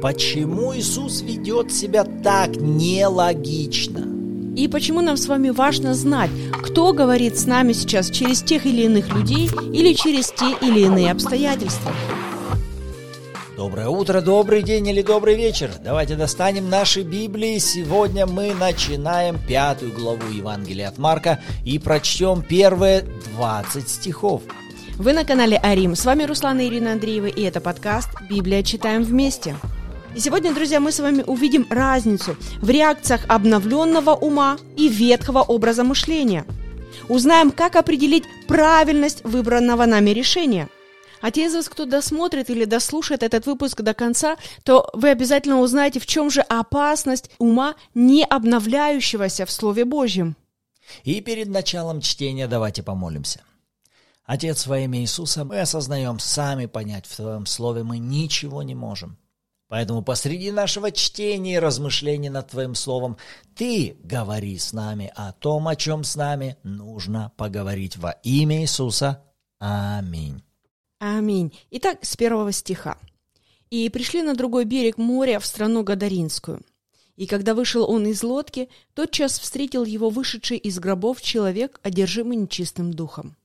почему Иисус ведет себя так нелогично. И почему нам с вами важно знать, кто говорит с нами сейчас через тех или иных людей или через те или иные обстоятельства. Доброе утро, добрый день или добрый вечер. Давайте достанем наши Библии. Сегодня мы начинаем пятую главу Евангелия от Марка и прочтем первые 20 стихов. Вы на канале Арим. С вами Руслана Ирина Андреева и это подкаст «Библия. Читаем вместе». И сегодня, друзья, мы с вами увидим разницу в реакциях обновленного ума и ветхого образа мышления. Узнаем, как определить правильность выбранного нами решения. А те из вас, кто досмотрит или дослушает этот выпуск до конца, то вы обязательно узнаете, в чем же опасность ума, не обновляющегося в Слове Божьем. И перед началом чтения давайте помолимся. Отец, во имя Иисуса, мы осознаем, сами понять в Твоем Слове мы ничего не можем. Поэтому посреди нашего чтения и размышления над Твоим Словом Ты говори с нами о том, о чем с нами нужно поговорить во имя Иисуса. Аминь. Аминь. Итак, с первого стиха. «И пришли на другой берег моря в страну Гадаринскую. И когда вышел он из лодки, тотчас встретил его вышедший из гробов человек, одержимый нечистым духом.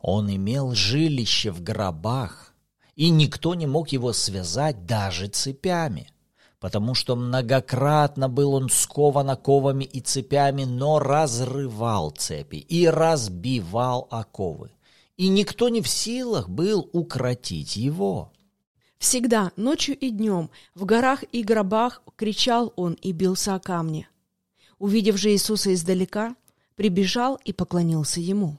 Он имел жилище в гробах, и никто не мог его связать даже цепями, потому что многократно был он скован оковами и цепями, но разрывал цепи и разбивал оковы, и никто не в силах был укротить его. Всегда, ночью и днем, в горах и гробах кричал он и бился о камни. Увидев же Иисуса издалека, прибежал и поклонился ему.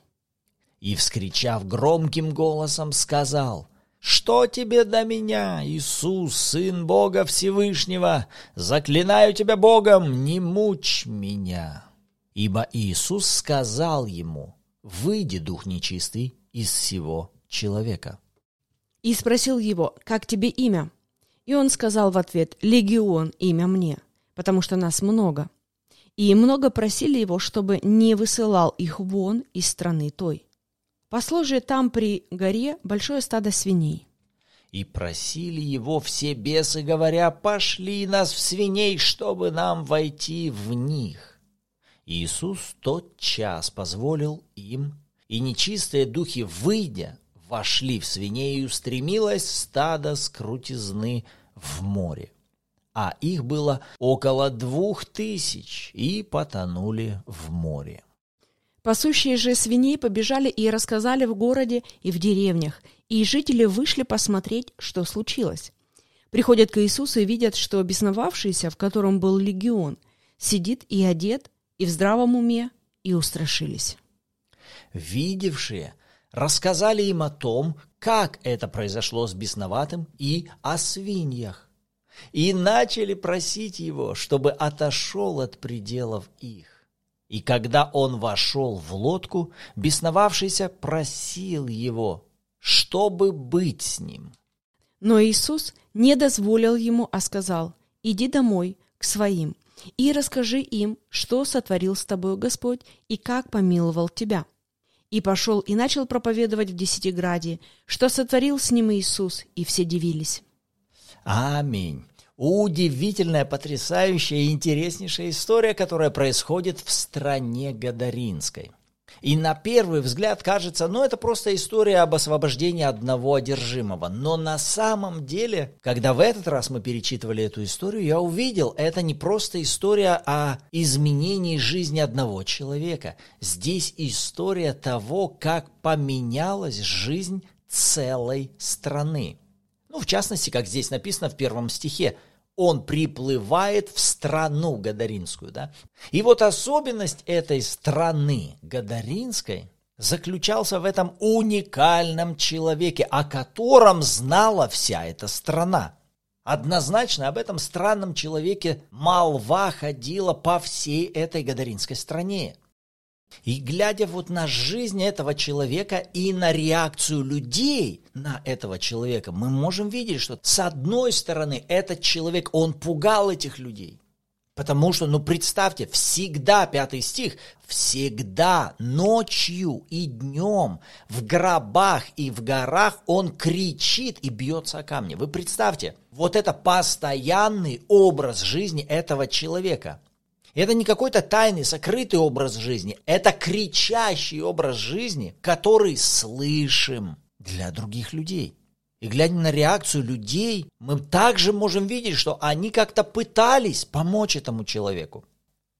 И, вскричав громким голосом, сказал — что тебе до меня, Иисус, Сын Бога Всевышнего? Заклинаю тебя Богом, не мучь меня. Ибо Иисус сказал ему, выйди, дух нечистый, из всего человека. И спросил его, как тебе имя? И он сказал в ответ, легион имя мне, потому что нас много. И много просили его, чтобы не высылал их вон из страны той. Пасло же там при горе большое стадо свиней. И просили его все бесы, говоря, «Пошли нас в свиней, чтобы нам войти в них». Иисус тот час позволил им, и нечистые духи, выйдя, вошли в свиней, и устремилось стадо с крутизны в море. А их было около двух тысяч, и потонули в море. Пасущие же свиней побежали и рассказали в городе и в деревнях, и жители вышли посмотреть, что случилось. Приходят к Иисусу и видят, что бесновавшийся, в котором был легион, сидит и одет, и в здравом уме, и устрашились. Видевшие рассказали им о том, как это произошло с бесноватым и о свиньях, и начали просить его, чтобы отошел от пределов их. И когда он вошел в лодку, бесновавшийся просил его, чтобы быть с ним. Но Иисус не дозволил ему, а сказал, «Иди домой, к своим, и расскажи им, что сотворил с тобой Господь и как помиловал тебя». И пошел и начал проповедовать в Десятиграде, что сотворил с ним Иисус, и все дивились. Аминь. Удивительная, потрясающая и интереснейшая история, которая происходит в стране Гадаринской. И на первый взгляд кажется, ну это просто история об освобождении одного одержимого. Но на самом деле, когда в этот раз мы перечитывали эту историю, я увидел, это не просто история о изменении жизни одного человека. Здесь история того, как поменялась жизнь целой страны. Ну, в частности, как здесь написано в первом стихе, он приплывает в страну Гадаринскую, да? И вот особенность этой страны Гадаринской заключался в этом уникальном человеке, о котором знала вся эта страна. Однозначно об этом странном человеке молва ходила по всей этой Гадаринской стране. И глядя вот на жизнь этого человека и на реакцию людей на этого человека, мы можем видеть, что с одной стороны этот человек, он пугал этих людей. Потому что, ну представьте, всегда, пятый стих, всегда ночью и днем в гробах и в горах он кричит и бьется о камни. Вы представьте, вот это постоянный образ жизни этого человека. Это не какой-то тайный, сокрытый образ жизни, это кричащий образ жизни, который слышим для других людей. И глядя на реакцию людей, мы также можем видеть, что они как-то пытались помочь этому человеку.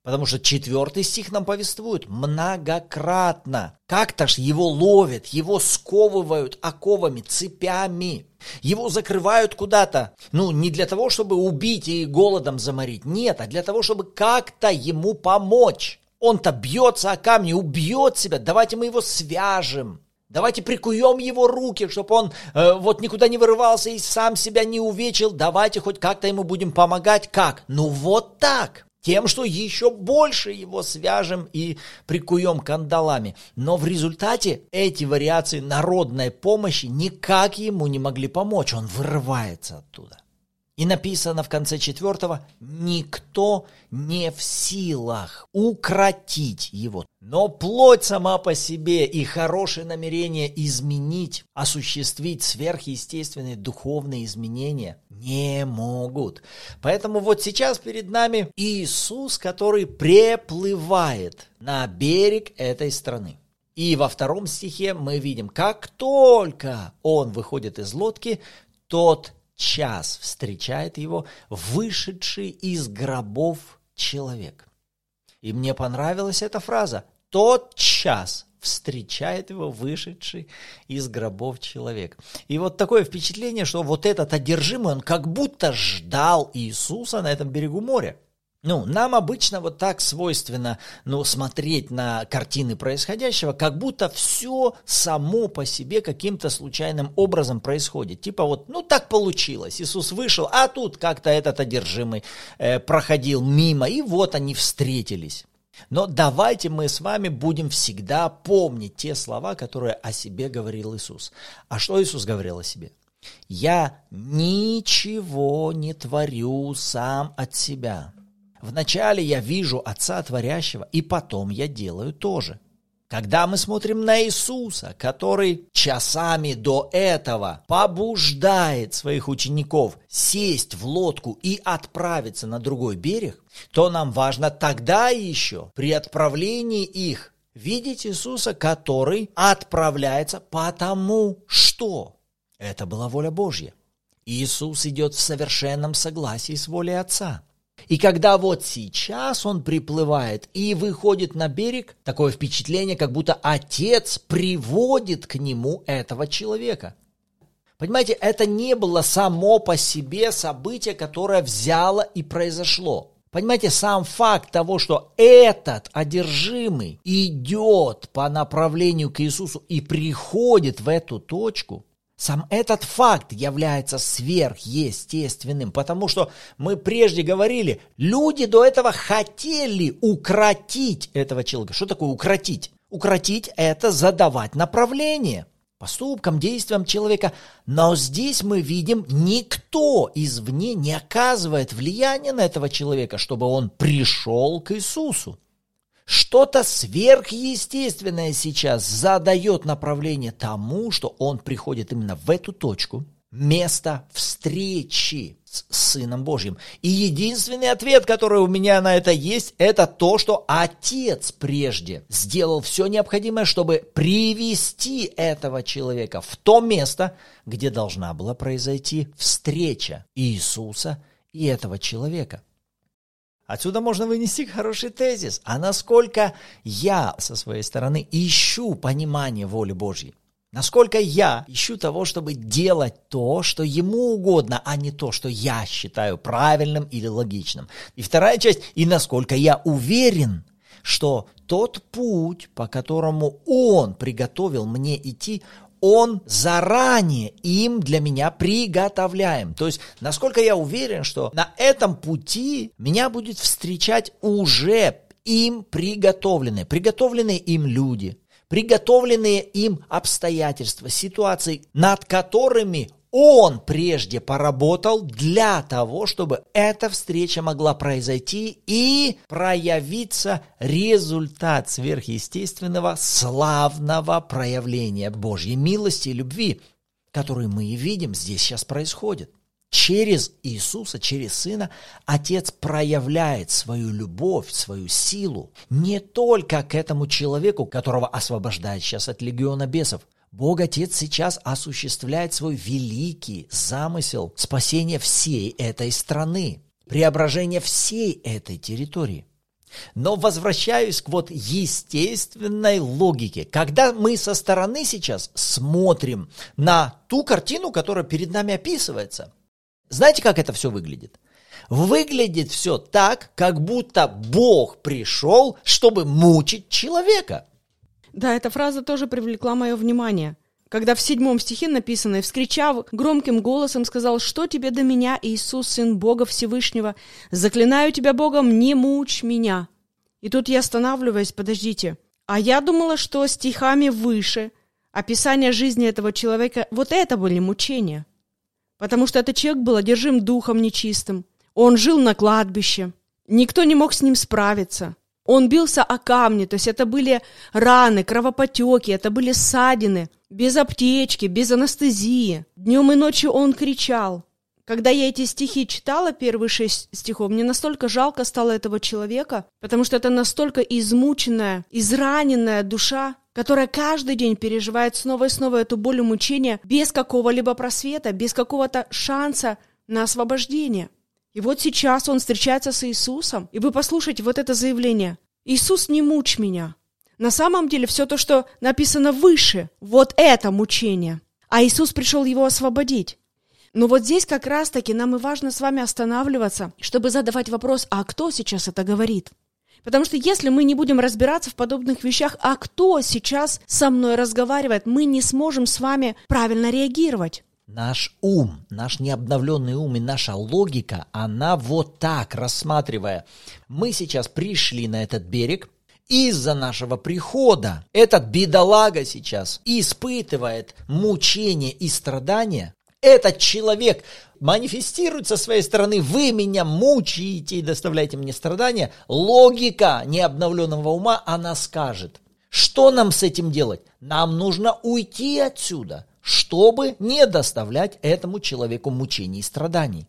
Потому что четвертый стих нам повествует многократно. Как-то ж его ловят, его сковывают оковами, цепями. Его закрывают куда-то. Ну, не для того, чтобы убить и голодом заморить. Нет, а для того, чтобы как-то ему помочь. Он-то бьется о камни, убьет себя. Давайте мы его свяжем. Давайте прикуем его руки, чтобы он э, вот никуда не вырывался и сам себя не увечил. Давайте хоть как-то ему будем помогать. Как? Ну вот так. Тем, что еще больше его свяжем и прикуем кандалами. Но в результате эти вариации народной помощи никак ему не могли помочь. Он вырывается оттуда. И написано в конце четвертого, никто не в силах укротить его. Но плоть сама по себе и хорошее намерение изменить, осуществить сверхъестественные духовные изменения не могут. Поэтому вот сейчас перед нами Иисус, который преплывает на берег этой страны. И во втором стихе мы видим, как только он выходит из лодки, тот час встречает его вышедший из гробов человек. И мне понравилась эта фраза. Тот час встречает его вышедший из гробов человек. И вот такое впечатление, что вот этот одержимый, он как будто ждал Иисуса на этом берегу моря. Ну, нам обычно вот так свойственно, ну, смотреть на картины происходящего, как будто все само по себе каким-то случайным образом происходит. Типа вот, ну, так получилось. Иисус вышел, а тут как-то этот одержимый э, проходил мимо, и вот они встретились. Но давайте мы с вами будем всегда помнить те слова, которые о себе говорил Иисус. А что Иисус говорил о себе? «Я ничего не творю сам от себя». Вначале я вижу Отца Творящего, и потом я делаю то же. Когда мы смотрим на Иисуса, который часами до этого побуждает своих учеников сесть в лодку и отправиться на другой берег, то нам важно тогда еще при отправлении их видеть Иисуса, который отправляется потому что это была воля Божья. Иисус идет в совершенном согласии с волей Отца. И когда вот сейчас он приплывает и выходит на берег, такое впечатление, как будто отец приводит к нему этого человека. Понимаете, это не было само по себе событие, которое взяло и произошло. Понимаете, сам факт того, что этот одержимый идет по направлению к Иисусу и приходит в эту точку, сам этот факт является сверхъестественным, потому что мы прежде говорили, люди до этого хотели укротить этого человека. Что такое укротить? Укротить – это задавать направление поступкам, действиям человека. Но здесь мы видим, никто извне не оказывает влияния на этого человека, чтобы он пришел к Иисусу. Что-то сверхъестественное сейчас задает направление тому, что он приходит именно в эту точку, место встречи с Сыном Божьим. И единственный ответ, который у меня на это есть, это то, что Отец прежде сделал все необходимое, чтобы привести этого человека в то место, где должна была произойти встреча Иисуса и этого человека. Отсюда можно вынести хороший тезис. А насколько я со своей стороны ищу понимание воли Божьей? Насколько я ищу того, чтобы делать то, что ему угодно, а не то, что я считаю правильным или логичным. И вторая часть, и насколько я уверен, что тот путь, по которому он приготовил мне идти, он заранее им для меня приготовляем. То есть, насколько я уверен, что на этом пути меня будет встречать уже им приготовленные, приготовленные им люди, приготовленные им обстоятельства, ситуации, над которыми Он прежде поработал для того, чтобы эта встреча могла произойти и проявиться результат сверхъестественного славного проявления Божьей милости и любви, который мы и видим здесь сейчас происходит. Через Иисуса, через Сына, Отец проявляет свою любовь, свою силу не только к этому человеку, которого освобождает сейчас от легиона бесов. Бог Отец сейчас осуществляет свой великий замысел спасения всей этой страны, преображения всей этой территории. Но возвращаюсь к вот естественной логике. Когда мы со стороны сейчас смотрим на ту картину, которая перед нами описывается – знаете, как это все выглядит? Выглядит все так, как будто Бог пришел, чтобы мучить человека. Да, эта фраза тоже привлекла мое внимание. Когда в седьмом стихе написано, вскричав громким голосом, сказал, что тебе до меня, Иисус, Сын Бога Всевышнего, заклинаю тебя Богом, не мучь меня. И тут я останавливаюсь, подождите. А я думала, что стихами выше описание жизни этого человека, вот это были мучения потому что этот человек был одержим духом нечистым. Он жил на кладбище. Никто не мог с ним справиться. Он бился о камни, то есть это были раны, кровопотеки, это были ссадины, без аптечки, без анестезии. Днем и ночью он кричал. Когда я эти стихи читала, первые шесть стихов, мне настолько жалко стало этого человека, потому что это настолько измученная, израненная душа, которая каждый день переживает снова и снова эту боль и мучение без какого-либо просвета, без какого-то шанса на освобождение. И вот сейчас он встречается с Иисусом, и вы послушайте вот это заявление. «Иисус, не мучь меня». На самом деле все то, что написано выше, вот это мучение. А Иисус пришел его освободить. Но вот здесь как раз-таки нам и важно с вами останавливаться, чтобы задавать вопрос, а кто сейчас это говорит? Потому что если мы не будем разбираться в подобных вещах, а кто сейчас со мной разговаривает, мы не сможем с вами правильно реагировать. Наш ум, наш необновленный ум и наша логика, она вот так рассматривая. Мы сейчас пришли на этот берег, из-за нашего прихода этот бедолага сейчас испытывает мучения и страдания, этот человек манифестирует со своей стороны, вы меня мучаете и доставляете мне страдания, логика необновленного ума, она скажет, что нам с этим делать? Нам нужно уйти отсюда, чтобы не доставлять этому человеку мучений и страданий.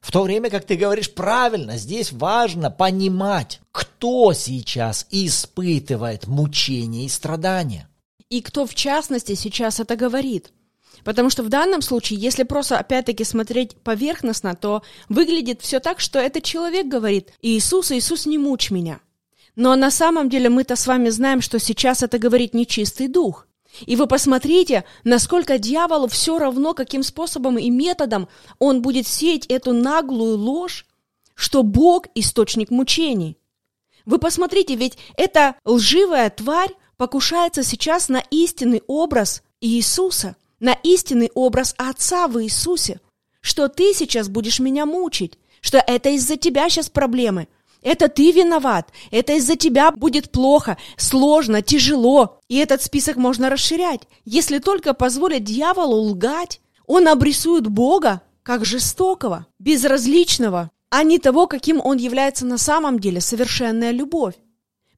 В то время, как ты говоришь правильно, здесь важно понимать, кто сейчас испытывает мучения и страдания. И кто в частности сейчас это говорит – Потому что в данном случае, если просто опять-таки смотреть поверхностно, то выглядит все так, что этот человек говорит, Иисус, Иисус, не мучь меня. Но на самом деле мы-то с вами знаем, что сейчас это говорит нечистый дух. И вы посмотрите, насколько дьяволу все равно, каким способом и методом он будет сеять эту наглую ложь, что Бог – источник мучений. Вы посмотрите, ведь эта лживая тварь покушается сейчас на истинный образ Иисуса – на истинный образ Отца в Иисусе, что ты сейчас будешь меня мучить, что это из-за тебя сейчас проблемы, это ты виноват, это из-за тебя будет плохо, сложно, тяжело. И этот список можно расширять. Если только позволить дьяволу лгать, он обрисует Бога как жестокого, безразличного, а не того, каким он является на самом деле, совершенная любовь.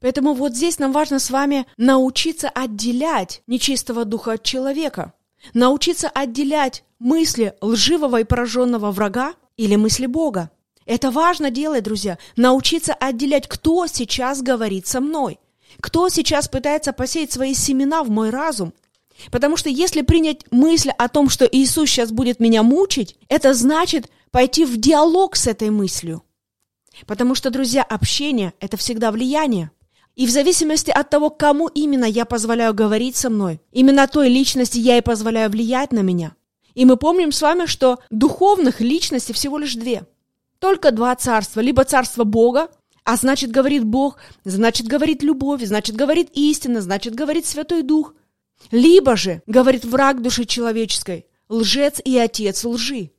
Поэтому вот здесь нам важно с вами научиться отделять нечистого духа от человека – Научиться отделять мысли лживого и пораженного врага или мысли Бога. Это важно делать, друзья. Научиться отделять, кто сейчас говорит со мной. Кто сейчас пытается посеять свои семена в мой разум. Потому что если принять мысль о том, что Иисус сейчас будет меня мучить, это значит пойти в диалог с этой мыслью. Потому что, друзья, общение – это всегда влияние. И в зависимости от того, кому именно я позволяю говорить со мной, именно той личности я и позволяю влиять на меня. И мы помним с вами, что духовных личностей всего лишь две. Только два царства. Либо царство Бога, а значит говорит Бог, значит говорит любовь, значит говорит истина, значит говорит Святой Дух. Либо же говорит враг души человеческой, лжец и отец лжи.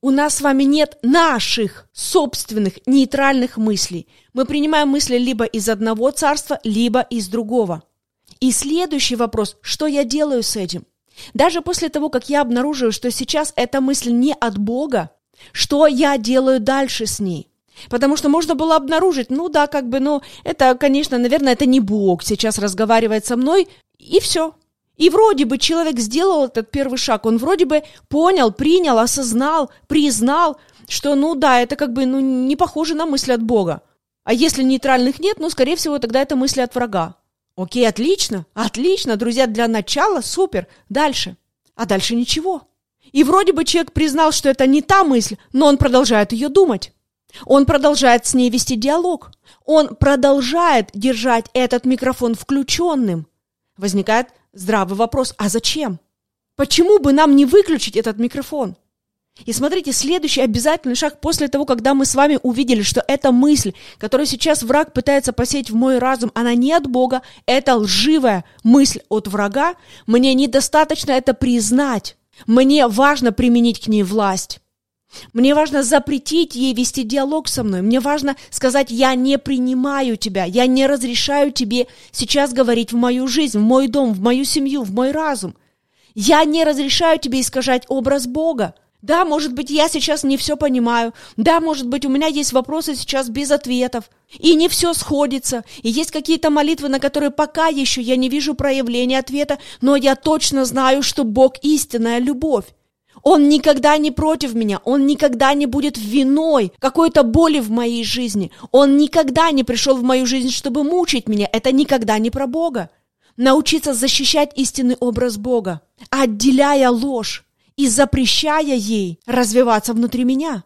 У нас с вами нет наших собственных нейтральных мыслей. Мы принимаем мысли либо из одного царства, либо из другого. И следующий вопрос, что я делаю с этим? Даже после того, как я обнаруживаю, что сейчас эта мысль не от Бога, что я делаю дальше с ней? Потому что можно было обнаружить, ну да, как бы, ну, это, конечно, наверное, это не Бог сейчас разговаривает со мной, и все. И вроде бы человек сделал этот первый шаг, он вроде бы понял, принял, осознал, признал, что, ну да, это как бы, ну, не похоже на мысль от Бога. А если нейтральных нет, ну, скорее всего, тогда это мысли от врага. Окей, отлично, отлично, друзья, для начала супер. Дальше. А дальше ничего. И вроде бы человек признал, что это не та мысль, но он продолжает ее думать. Он продолжает с ней вести диалог. Он продолжает держать этот микрофон включенным. Возникает здравый вопрос, а зачем? Почему бы нам не выключить этот микрофон? И смотрите, следующий обязательный шаг после того, когда мы с вами увидели, что эта мысль, которую сейчас враг пытается посеять в мой разум, она не от Бога, это лживая мысль от врага, мне недостаточно это признать. Мне важно применить к ней власть. Мне важно запретить ей вести диалог со мной. Мне важно сказать, я не принимаю тебя, я не разрешаю тебе сейчас говорить в мою жизнь, в мой дом, в мою семью, в мой разум. Я не разрешаю тебе искажать образ Бога. Да, может быть, я сейчас не все понимаю. Да, может быть, у меня есть вопросы сейчас без ответов. И не все сходится. И есть какие-то молитвы, на которые пока еще я не вижу проявления ответа, но я точно знаю, что Бог истинная любовь. Он никогда не против меня, он никогда не будет виной какой-то боли в моей жизни. Он никогда не пришел в мою жизнь, чтобы мучить меня. Это никогда не про Бога. Научиться защищать истинный образ Бога, отделяя ложь и запрещая ей развиваться внутри меня.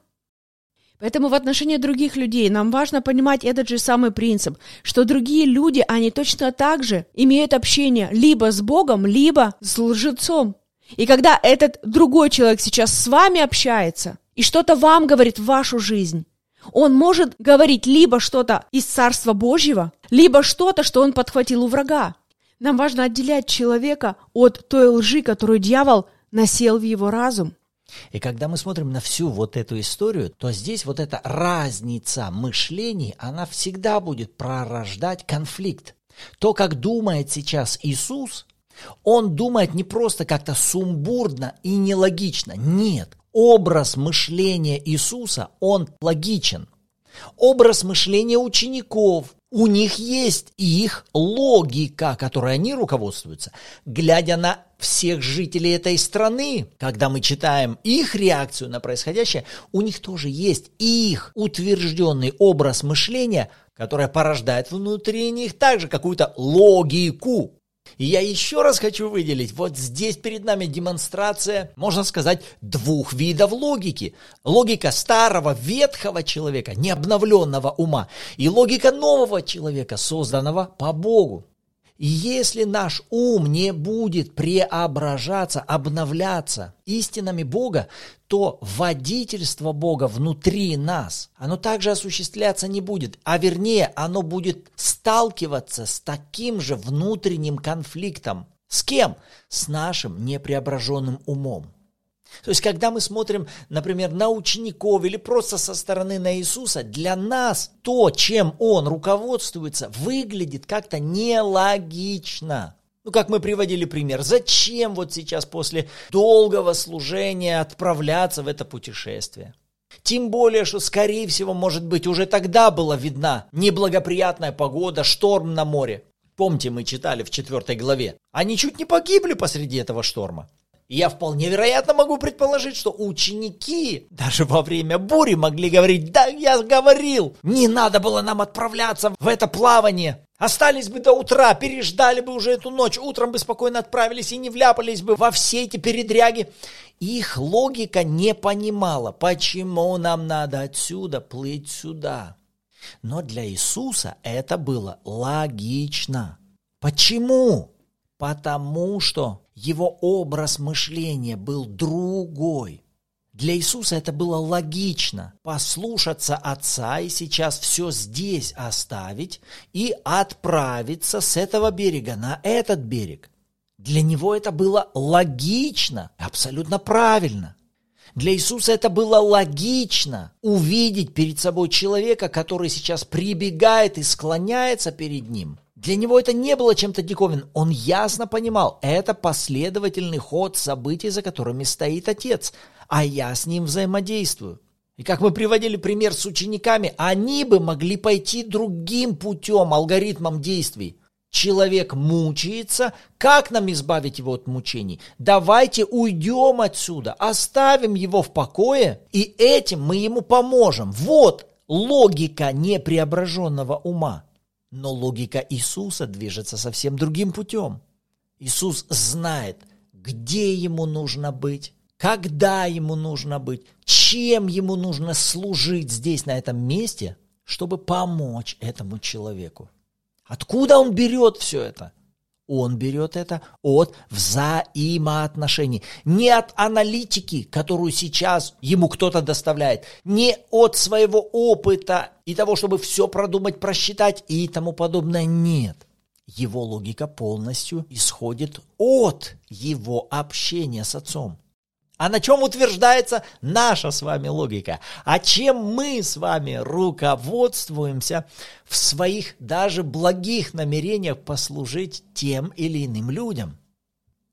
Поэтому в отношении других людей нам важно понимать этот же самый принцип, что другие люди, они точно так же имеют общение либо с Богом, либо с лжецом. И когда этот другой человек сейчас с вами общается и что-то вам говорит в вашу жизнь, он может говорить либо что-то из Царства Божьего, либо что-то, что он подхватил у врага. Нам важно отделять человека от той лжи, которую дьявол насел в его разум. И когда мы смотрим на всю вот эту историю, то здесь вот эта разница мышлений, она всегда будет пророждать конфликт. То, как думает сейчас Иисус, он думает не просто как-то сумбурно и нелогично. Нет, образ мышления Иисуса, он логичен. Образ мышления учеников, у них есть их логика, которой они руководствуются. Глядя на всех жителей этой страны, когда мы читаем их реакцию на происходящее, у них тоже есть их утвержденный образ мышления, который порождает внутри них также какую-то логику. И я еще раз хочу выделить, вот здесь перед нами демонстрация, можно сказать, двух видов логики. Логика старого ветхого человека, необновленного ума, и логика нового человека, созданного по Богу. Если наш ум не будет преображаться, обновляться истинами Бога, то водительство Бога внутри нас, оно также осуществляться не будет, а вернее, оно будет сталкиваться с таким же внутренним конфликтом. С кем? С нашим непреображенным умом. То есть, когда мы смотрим, например, на учеников или просто со стороны на Иисуса, для нас то, чем Он руководствуется, выглядит как-то нелогично. Ну, как мы приводили пример, зачем вот сейчас после долгого служения отправляться в это путешествие? Тем более, что, скорее всего, может быть, уже тогда была видна неблагоприятная погода, шторм на море. Помните, мы читали в четвертой главе. Они чуть не погибли посреди этого шторма. И я вполне вероятно могу предположить, что ученики даже во время бури могли говорить, да, я говорил, не надо было нам отправляться в это плавание. Остались бы до утра, переждали бы уже эту ночь, утром бы спокойно отправились и не вляпались бы во все эти передряги. Их логика не понимала, почему нам надо отсюда плыть сюда. Но для Иисуса это было логично. Почему? Потому что его образ мышления был другой. Для Иисуса это было логично – послушаться Отца и сейчас все здесь оставить и отправиться с этого берега на этот берег. Для него это было логично, абсолютно правильно. Для Иисуса это было логично увидеть перед собой человека, который сейчас прибегает и склоняется перед ним – Для него это не было чем-то диковинным. Он ясно понимал, это последовательный ход событий, за которыми стоит отец, а я с ним взаимодействую. И как мы приводили пример с учениками, они бы могли пойти другим путем, алгоритмом действий. Человек мучается, как нам избавить его от мучений? Давайте уйдем отсюда, оставим его в покое, и этим мы ему поможем. Вот логика непреображенного ума. Но логика Иисуса движется совсем другим путем. Иисус знает, где ему нужно быть, когда ему нужно быть, чем ему нужно служить здесь, на этом месте, чтобы помочь этому человеку. Откуда он берет все это? Он берет это от взаимоотношений. Не от аналитики, которую сейчас ему кто-то доставляет. Не от своего опыта и того, чтобы все продумать, просчитать и тому подобное. Нет. Его логика полностью исходит от его общения с отцом. А на чем утверждается наша с вами логика? А чем мы с вами руководствуемся в своих даже благих намерениях послужить тем или иным людям?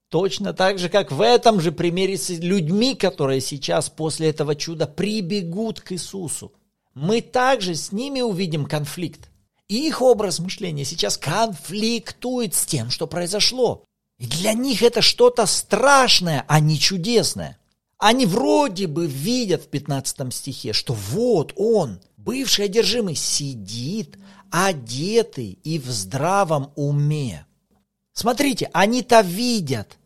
Точно так же, как в этом же примере с людьми, которые сейчас после этого чуда прибегут к Иисусу. Мы также с ними увидим конфликт. Их образ мышления сейчас конфликтует с тем, что произошло. И для них это что-то страшное, а не чудесное. Они вроде бы видят в 15 стихе, что вот он, бывший одержимый, сидит, одетый и в здравом уме. Смотрите, они-то видят.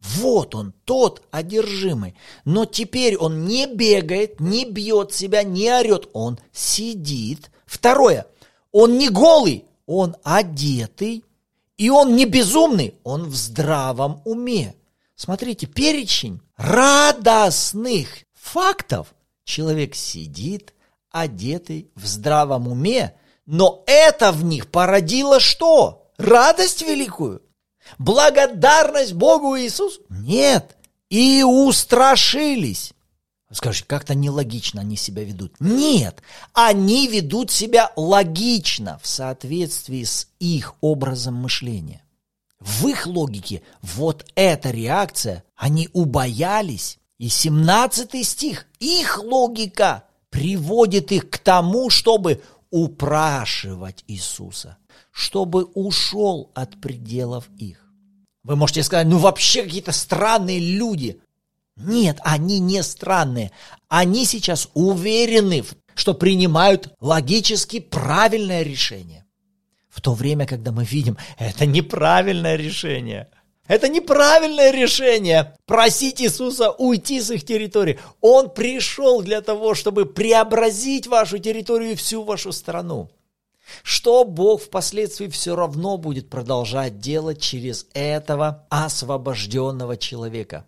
Вот он, тот одержимый. Но теперь он не бегает, не бьет себя, не орет. Он сидит. Второе. Он не голый, он одетый. И он не безумный, он в здравом уме. Смотрите, перечень радостных фактов. Человек сидит, одетый, в здравом уме, но это в них породило что? Радость великую? Благодарность Богу Иисусу? Нет. И устрашились. Скажите, как-то нелогично они себя ведут. Нет, они ведут себя логично в соответствии с их образом мышления. В их логике вот эта реакция, они убоялись. И 17 стих, их логика приводит их к тому, чтобы упрашивать Иисуса, чтобы ушел от пределов их. Вы можете сказать, ну вообще какие-то странные люди. Нет, они не странные. Они сейчас уверены, что принимают логически правильное решение. В то время, когда мы видим, это неправильное решение. Это неправильное решение просить Иисуса уйти с их территории. Он пришел для того, чтобы преобразить вашу территорию и всю вашу страну. Что Бог впоследствии все равно будет продолжать делать через этого освобожденного человека,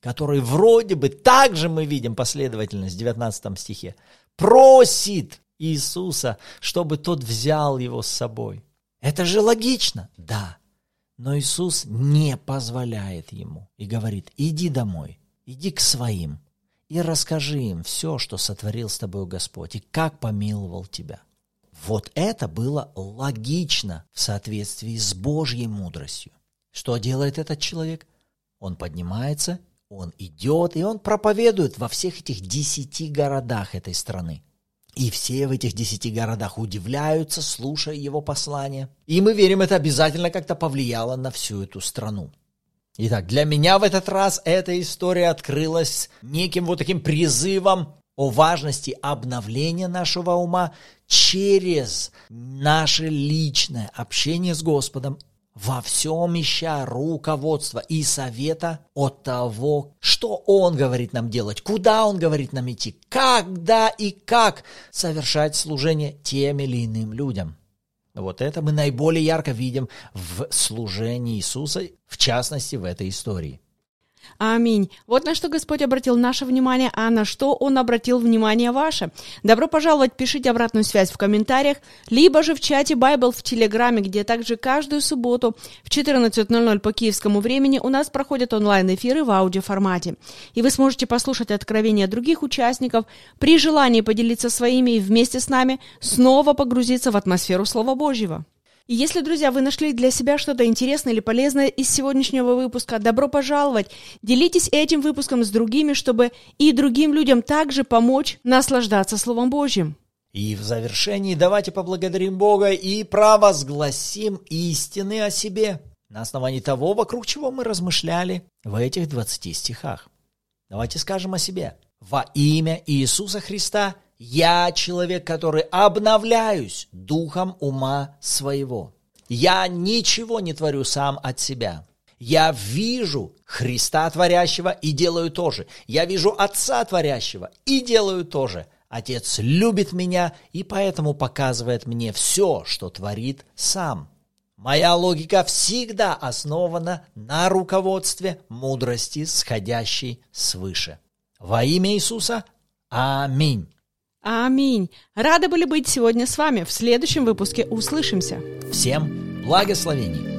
который вроде бы, также мы видим последовательность в 19 стихе, просит Иисуса, чтобы тот взял его с собой. Это же логично, да. Но Иисус не позволяет ему и говорит, иди домой, иди к своим и расскажи им все, что сотворил с тобой Господь и как помиловал тебя. Вот это было логично в соответствии с Божьей мудростью. Что делает этот человек? Он поднимается, он идет, и он проповедует во всех этих десяти городах этой страны. И все в этих десяти городах удивляются, слушая его послание. И мы верим, это обязательно как-то повлияло на всю эту страну. Итак, для меня в этот раз эта история открылась неким вот таким призывом о важности обновления нашего ума через наше личное общение с Господом во всем ища руководства и совета от того, что Он говорит нам делать, куда Он говорит нам идти, когда и как совершать служение тем или иным людям. Вот это мы наиболее ярко видим в служении Иисуса, в частности в этой истории. Аминь. Вот на что Господь обратил наше внимание, а на что Он обратил внимание ваше. Добро пожаловать, пишите обратную связь в комментариях, либо же в чате Bible в Телеграме, где также каждую субботу в 14.00 по киевскому времени у нас проходят онлайн-эфиры в аудиоформате. И вы сможете послушать откровения других участников, при желании поделиться своими и вместе с нами снова погрузиться в атмосферу Слова Божьего. И если, друзья, вы нашли для себя что-то интересное или полезное из сегодняшнего выпуска, добро пожаловать. Делитесь этим выпуском с другими, чтобы и другим людям также помочь наслаждаться Словом Божьим. И в завершении давайте поблагодарим Бога и провозгласим истины о себе на основании того, вокруг чего мы размышляли в этих 20 стихах. Давайте скажем о себе. Во имя Иисуса Христа я человек, который обновляюсь духом ума своего. Я ничего не творю сам от себя. Я вижу Христа творящего и делаю то же. Я вижу Отца творящего и делаю то же. Отец любит меня и поэтому показывает мне все, что творит сам. Моя логика всегда основана на руководстве мудрости, сходящей свыше. Во имя Иисуса. Аминь. Аминь. Рады были быть сегодня с вами. В следующем выпуске услышимся. Всем благословений.